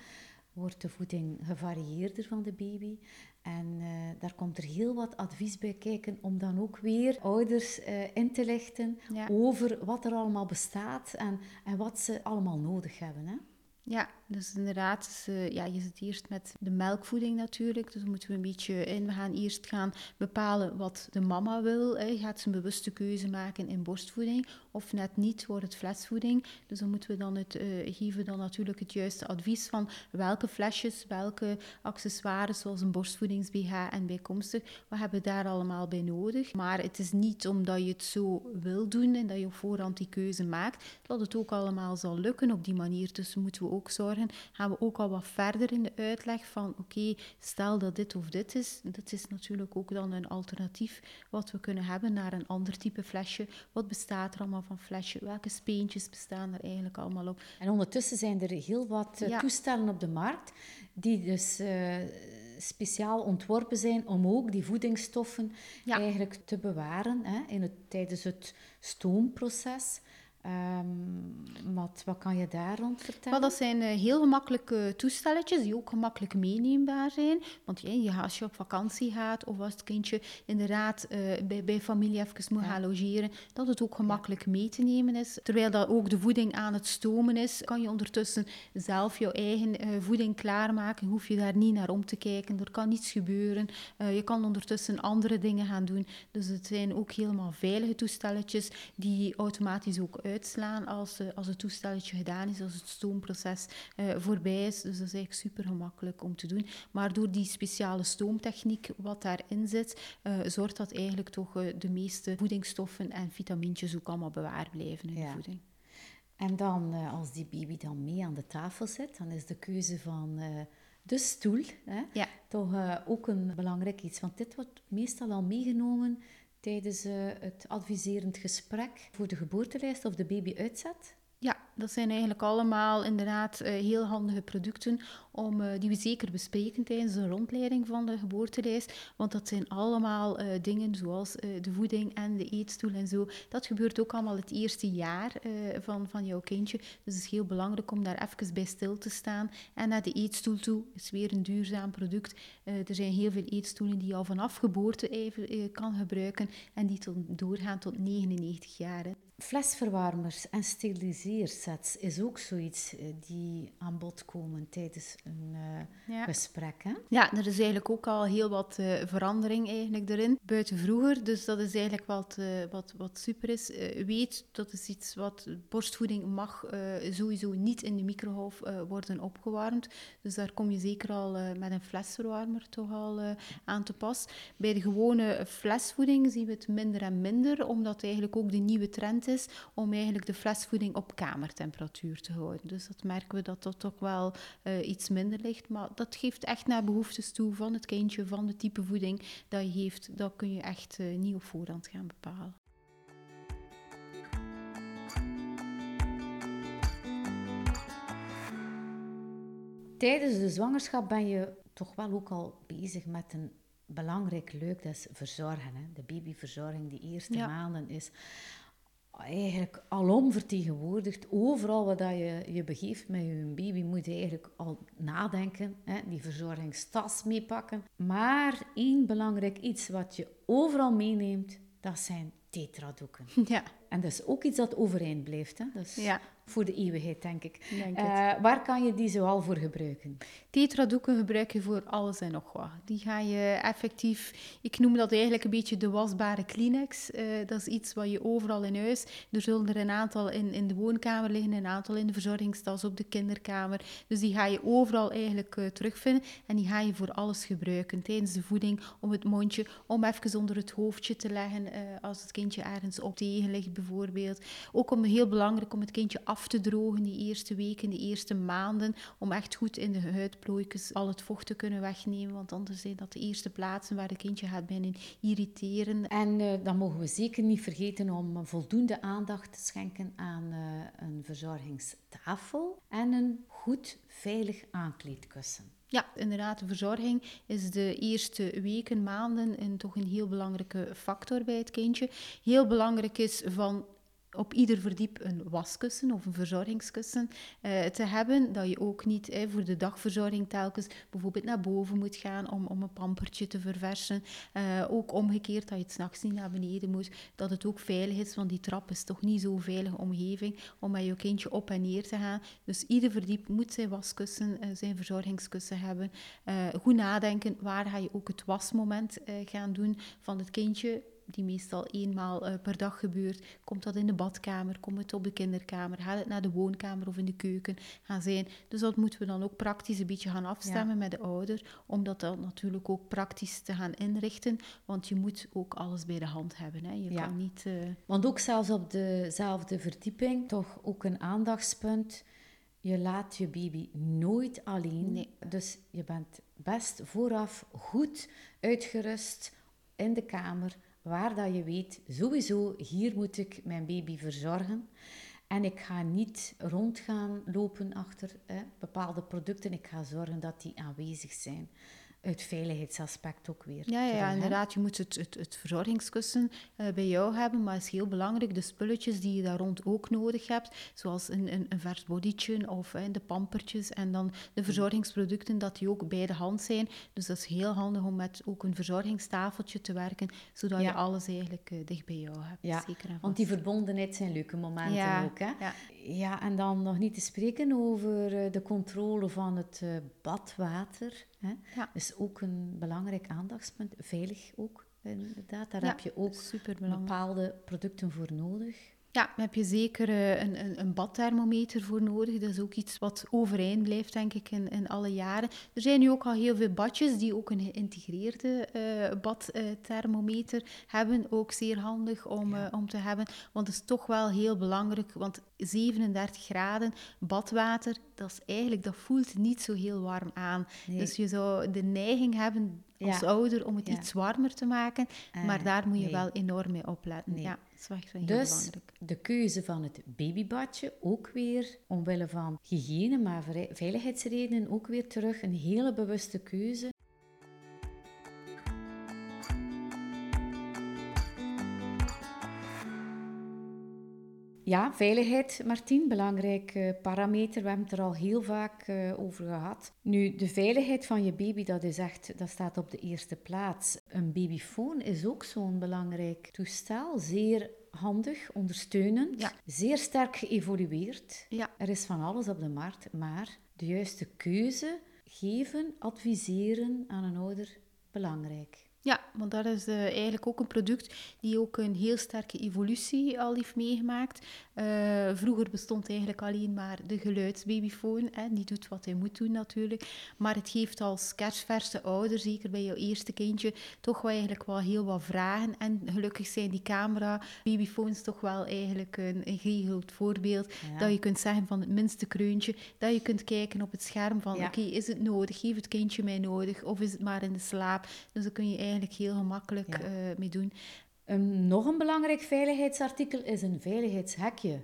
wordt de voeding gevarieerder van de baby. En uh, daar komt er heel wat advies bij kijken om dan ook weer ouders uh, in te lichten over wat er allemaal bestaat en, en wat ze allemaal nodig hebben. Hè? Ja, dus inderdaad, dus, uh, ja, je zit eerst met de melkvoeding natuurlijk. Dus moeten we een beetje in. We gaan eerst gaan bepalen wat de mama wil. Hè. Gaat ze een bewuste keuze maken in borstvoeding of net niet, wordt het flesvoeding. Dus dan moeten we dan het, uh, geven dan natuurlijk het juiste advies van welke flesjes, welke accessoires zoals een borstvoedings-BH en bijkomstig, wat hebben daar allemaal bij nodig. Maar het is niet omdat je het zo wil doen en dat je op voorhand die keuze maakt, dat het ook allemaal zal lukken op die manier. Dus moeten we ook zorgen, gaan we ook al wat verder in de uitleg van oké, stel dat dit of dit is. Dat is natuurlijk ook dan een alternatief wat we kunnen hebben naar een ander type flesje. Wat bestaat er allemaal van flesje? Welke speentjes bestaan er eigenlijk allemaal op? En ondertussen zijn er heel wat uh, toestellen op de markt die dus uh, speciaal ontworpen zijn om ook die voedingsstoffen eigenlijk te bewaren hè, in het, tijdens het stoomproces. Ehm, wat, wat kan je daar rond vertellen? Wel, dat zijn eh, heel gemakkelijke toestelletjes die ook gemakkelijk meeneembaar zijn. Want ja, als je op vakantie gaat of als het kindje inderdaad uh, bij, bij familie even moet gaan logeren, dat het ook gemakkelijk mee te nemen is. Terwijl dat ook de voeding aan het stomen is, kan je ondertussen zelf jouw eigen uh, voeding klaarmaken. Hoef je daar niet naar om te kijken. Er kan niets gebeuren. je kan ondertussen andere dingen gaan doen. Dus het zijn ook helemaal veilige toestelletjes die automatisch ook uitslaan als, uh, als het toestelletje gedaan is, als het stoomproces uh, voorbij is. Dus dat is eigenlijk super gemakkelijk om te doen. Maar door die speciale stoomtechniek wat daarin zit, uh, zorgt dat eigenlijk toch de meeste voedingsstoffen en vitamintjes ook allemaal bewaard blijven in ja. de voeding. En dan, als die baby dan mee aan de tafel zit, dan is de keuze van de stoel hè, ja. toch ook een belangrijk iets. Want dit wordt meestal al meegenomen tijdens uh, het adviserend gesprek voor de geboortelijst of de baby uitzet? Ja, dat zijn eigenlijk allemaal inderdaad uh, heel handige producten om, uh, die we zeker bespreken tijdens de rondleiding van de geboortelijst. Want dat zijn allemaal uh, dingen zoals de voeding en de eetstoel en zo. Dat gebeurt ook allemaal het eerste jaar van, van jouw kindje. Dus het is heel belangrijk om daar even bij stil te staan. En naar de eetstoel toe is weer een duurzaam product. er zijn heel veel eetstoelen die je al vanaf geboorte even kan gebruiken en die tot, doorgaan tot 99 jaar. Flesverwarmers en steriliseersets is ook zoiets die aan bod komen tijdens een uh, ja. gesprek. Hè? Ja, er is eigenlijk ook al heel wat uh, verandering eigenlijk erin, buiten vroeger. Dus dat is eigenlijk wat, uh, wat, wat super is. weet, dat is iets wat borstvoeding mag sowieso niet in de microgolf worden opgewarmd. Dus daar kom je zeker al met een flesverwarmer toch al aan te pas. Bij de gewone flesvoeding zien we het minder en minder, omdat eigenlijk ook de nieuwe trend is om eigenlijk de flesvoeding op kamertemperatuur te houden. Dus dat merken we dat dat toch wel iets minder ligt. Maar dat geeft echt naar behoeftes toe van het kindje, van de type voeding dat je heeft. Dat kun je echt uh, niet op voorhand gaan bepalen. Tijdens de zwangerschap ben je toch wel ook al bezig met een belangrijk leuk, dat is verzorgen. Hè? De babyverzorging die eerste ja. maanden is eigenlijk alom vertegenwoordigd. Overal waar dat je je begeeft met je baby moet je eigenlijk al nadenken. Hè, die verzorgingstas meepakken. Maar één belangrijk iets wat je overal meeneemt, dat zijn tetradoeken. [LAUGHS] Ja. En dat is ook iets dat overeind blijft. Hè? Dat is ja. voor de eeuwigheid, denk ik. Denk uh, waar kan je die zoal voor gebruiken? Tetradoeken gebruik je voor alles en nog wat. Die ga je effectief... Ik noem dat eigenlijk een beetje de wasbare Kleenex. Uh, dat is iets wat je overal in huis... Er zullen er een aantal in, in de woonkamer liggen, een aantal in de verzorgingstas, op de kinderkamer. Dus die ga je overal eigenlijk uh, terugvinden. En die ga je voor alles gebruiken. Tijdens de voeding, om het mondje, om even onder het hoofdje te leggen als het kindje ergens op tegen ligt bijvoorbeeld. Ook om heel belangrijk om het kindje af te drogen die eerste weken, die eerste maanden, om echt goed in de huidplooikjes al het vocht te kunnen wegnemen, want anders zijn dat de eerste plaatsen waar het kindje gaat binnen irriteren. En uh, dan mogen we zeker niet vergeten om voldoende aandacht te schenken aan uh, een verzorgingstafel en een goed veilig aankleedkussen. Ja, inderdaad. De verzorging is de eerste weken, maanden een, toch een heel belangrijke factor bij het kindje. Heel belangrijk is van op ieder verdiep een waskussen of een verzorgingskussen uh, te hebben. Dat je ook niet eh, voor de dagverzorging telkens bijvoorbeeld naar boven moet gaan om, om een pampertje te verversen. Uh, ook omgekeerd dat je het s'nachts niet naar beneden moet. Dat het ook veilig is, want die trap is toch niet zo'n veilige omgeving om met je kindje op en neer te gaan. Dus ieder verdiep moet zijn waskussen, zijn verzorgingskussen hebben. goed nadenken, waar ga je ook het wasmoment gaan doen van het kindje die meestal eenmaal uh, per dag gebeurt, komt dat in de badkamer, komt het op de kinderkamer, gaat het naar de woonkamer of in de keuken gaan zijn. Dus dat moeten we dan ook praktisch een beetje gaan afstemmen met de ouder, om dat dan natuurlijk ook praktisch te gaan inrichten, want je moet ook alles bij de hand hebben. Hè. Je kan niet... Uh... Want ook zelfs op dezelfde verdieping, toch ook een aandachtspunt... Je laat je baby nooit alleen. Nee. Dus je bent best vooraf goed uitgerust in de kamer waar dat je weet, sowieso, hier moet ik mijn baby verzorgen. En ik ga niet rond gaan lopen achter bepaalde producten. Ik ga zorgen dat die aanwezig zijn. Het veiligheidsaspect ook weer. Ja, ja, inderdaad. Je moet het, het, het verzorgingskussen eh, bij jou hebben, maar het is heel belangrijk de spulletjes die je daar rond ook nodig hebt, zoals een, een, een vers bodytje of de pampertjes en dan de verzorgingsproducten, dat die ook bij de hand zijn. Dus dat is heel handig om met ook een verzorgingstafeltje te werken, zodat je alles eigenlijk eh, dicht bij jou hebt. Ja, Zeker en want die verbondenheid zijn leuke momenten Ja, ook. Hè? ja. ja, en dan nog niet te spreken over eh, de controle van het badwater. Hè? Ja. Ook een belangrijk aandachtspunt. Veilig ook, inderdaad. Daar Ja, heb je ook bepaalde producten voor nodig. Ja, daar heb je zeker eh, een, een, een badthermometer voor nodig. Dat is ook iets wat overeind blijft, denk ik, in, in alle jaren. Er zijn nu ook al heel veel badjes die ook een geïntegreerde eh badthermometer hebben. Ook zeer handig om, Ja. eh, om te hebben. Want het is toch wel heel belangrijk, want 37 graden badwater, dat, is eigenlijk, dat voelt niet zo heel warm aan. Nee. Dus je zou de neiging hebben als Ja. ouder om het Ja. iets warmer te maken. maar daar moet je nee. wel enorm mee opletten. Nee. Ja, Dus belangrijk. de keuze van het babybadje, ook weer omwille van hygiëne, maar veiligheidsredenen ook weer terug een hele bewuste keuze. Ja, veiligheid, Martien, belangrijk parameter. We hebben het er al heel vaak eh, over gehad. Nu, de veiligheid van je baby, dat is echt, dat staat op de eerste plaats. Een babyfoon is ook zo'n belangrijk toestel. Zeer handig, ondersteunend, Ja. zeer sterk geëvolueerd. Ja. Er is van alles op de markt, maar de juiste keuze geven, adviseren aan een ouder belangrijk. Ja, want dat is eh, eigenlijk ook een product die ook een heel sterke evolutie al heeft meegemaakt. Eh, vroeger bestond eigenlijk alleen maar de geluidsbabyfoon. Hè. Die doet wat hij moet doen natuurlijk. Maar het geeft als kerstverse ouder, zeker bij jouw eerste kindje, toch wel eigenlijk wel heel wat vragen. En gelukkig zijn die camera babyfoons toch wel eigenlijk een, een geregeld voorbeeld. Ja. Dat je kunt zeggen van het minste kreuntje. Dat je kunt kijken op het scherm van Ja. oké, is het nodig? Heeft het kindje mij nodig? Of is het maar in de slaap? Dus daar kun je eigenlijk heel gemakkelijk Ja. eh, mee doen. Een, nog een belangrijk veiligheidsartikel is een veiligheidshekje.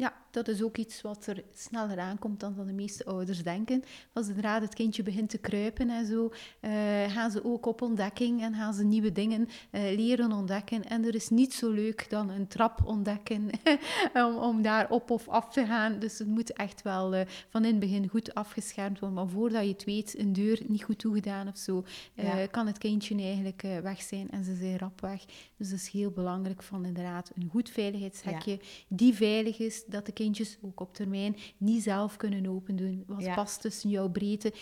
Ja, dat is ook iets wat er sneller aankomt dan, dan de meeste ouders denken. Als zodra het kindje begint te kruipen en zo, eh, gaan ze ook op ontdekking en gaan ze nieuwe dingen eh, leren ontdekken. En er is niet zo leuk dan een trap ontdekken [LAUGHS] om, om daar op of af te gaan. Dus het moet echt wel eh, van in het begin goed afgeschermd worden. Maar voordat je het weet, een deur niet goed toegedaan of zo, Ja. kan het kindje eigenlijk weg zijn en ze zijn rap weg. Dus het is heel belangrijk van inderdaad een goed veiligheidshekje die veilig is, dat de kindjes ook op termijn niet zelf kunnen open doen. Wat Ja. past tussen jouw breedte.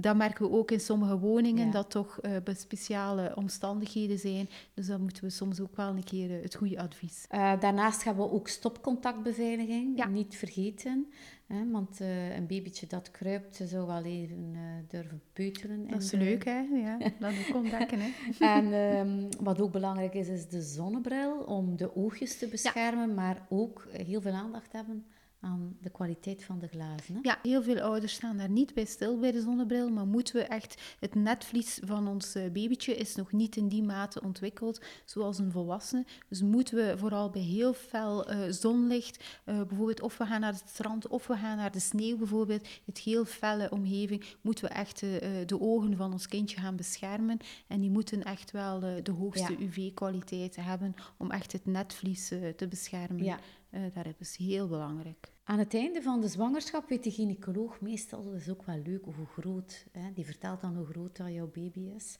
Dat merken we ook in sommige woningen, Ja. dat toch bij speciale omstandigheden zijn. Dus dan moeten we soms ook wel een keer eh, het goede advies. Eh, daarnaast gaan we ook stopcontactbeveiliging Ja. niet vergeten. Hè, want een babytje dat kruipt zou wel even durven peuteren. Dat is de- leuk, hè? Ja, dat ook ontdekken, hè? [LAUGHS] En ehm, wat ook belangrijk is, is de zonnebril om de oogjes te beschermen, maar ook heel veel aandacht hebben aan de kwaliteit van de glazen. Hè? Ja, heel veel ouders staan daar niet bij stil bij de zonnebril, maar moeten we echt... Het netvlies van ons eh, babytje is nog niet in die mate ontwikkeld zoals een volwassene. Dus moeten we vooral bij heel fel eh, zonlicht, eh, bijvoorbeeld of we gaan naar het strand of we gaan naar de sneeuw bijvoorbeeld, het heel felle omgeving, moeten we echt de ogen van ons kindje gaan beschermen. En die moeten echt wel de hoogste Ja. UV-kwaliteit hebben om echt het netvlies te beschermen. Ja. Eh, dat is heel belangrijk. Aan het einde van de zwangerschap weet de gynaecoloog meestal, dat is ook wel leuk, hoe groot. Hè? Die vertelt dan hoe groot dat jouw baby is.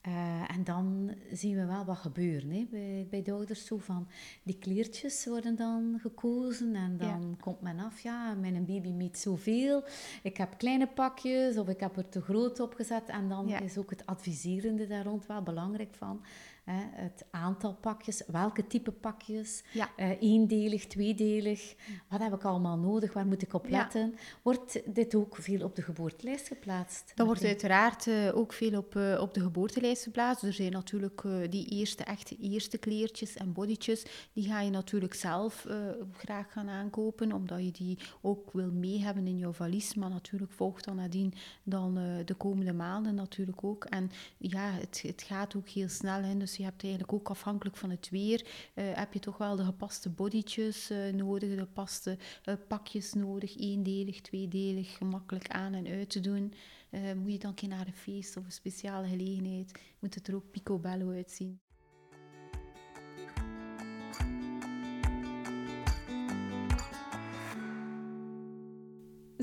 Eh, en dan zien we wel wat gebeuren hè? Bij, bij de ouders. Zo van, die kleertjes worden dan gekozen en dan komt men af. Ja, mijn baby meet zoveel. Ik heb kleine pakjes of ik heb er te groot op gezet. En dan Ja. is ook het adviserende daar rond wel belangrijk van. Het aantal pakjes, welke type pakjes. Ja. Eh, eendelig, tweedelig. Wat heb ik allemaal nodig? Waar moet ik op Ja. letten? Wordt dit ook veel op de geboortelijst geplaatst? Dat wordt uiteraard eh, ook veel op, eh, op de geboortelijst geplaatst. Er zijn natuurlijk die eerste, echte eerste kleertjes en bodytjes. Die ga je natuurlijk zelf graag gaan aankopen, omdat je die ook wil mee hebben in jouw valies. Maar natuurlijk volgt dan nadien dan de komende maanden natuurlijk ook. En ja, het, het gaat ook heel snel. Dus je hebt eigenlijk ook afhankelijk van het weer, eh, heb je toch wel de gepaste bodytjes eh, nodig, de gepaste eh, pakjes nodig. Eendelig, tweedelig, gemakkelijk aan en uit te doen. moet je dan een keer naar een feest of een speciale gelegenheid, moet het er ook picobello uitzien.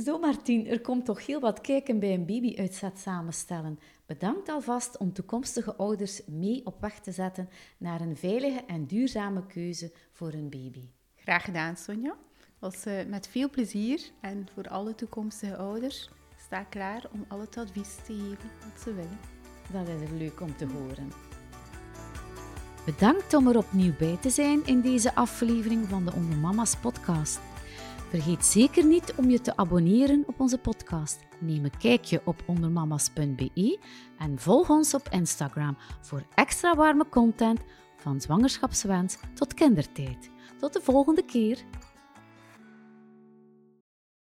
Zo Martien, er komt toch heel wat kijken bij een babyuitzet samenstellen. Bedankt alvast om toekomstige ouders mee op weg te zetten naar een veilige en duurzame keuze voor een baby. Graag gedaan, Sonja. Was uh, met veel plezier en voor alle toekomstige ouders sta klaar om al het advies te geven wat ze willen. Dat is leuk om te horen. Bedankt om er opnieuw bij te zijn in deze aflevering van de Onder Mama's podcast. Vergeet zeker niet om je te abonneren op onze podcast. Neem een kijkje op ondermamas.be en volg ons op Instagram voor extra warme content van zwangerschapswens tot kindertijd. Tot de volgende keer.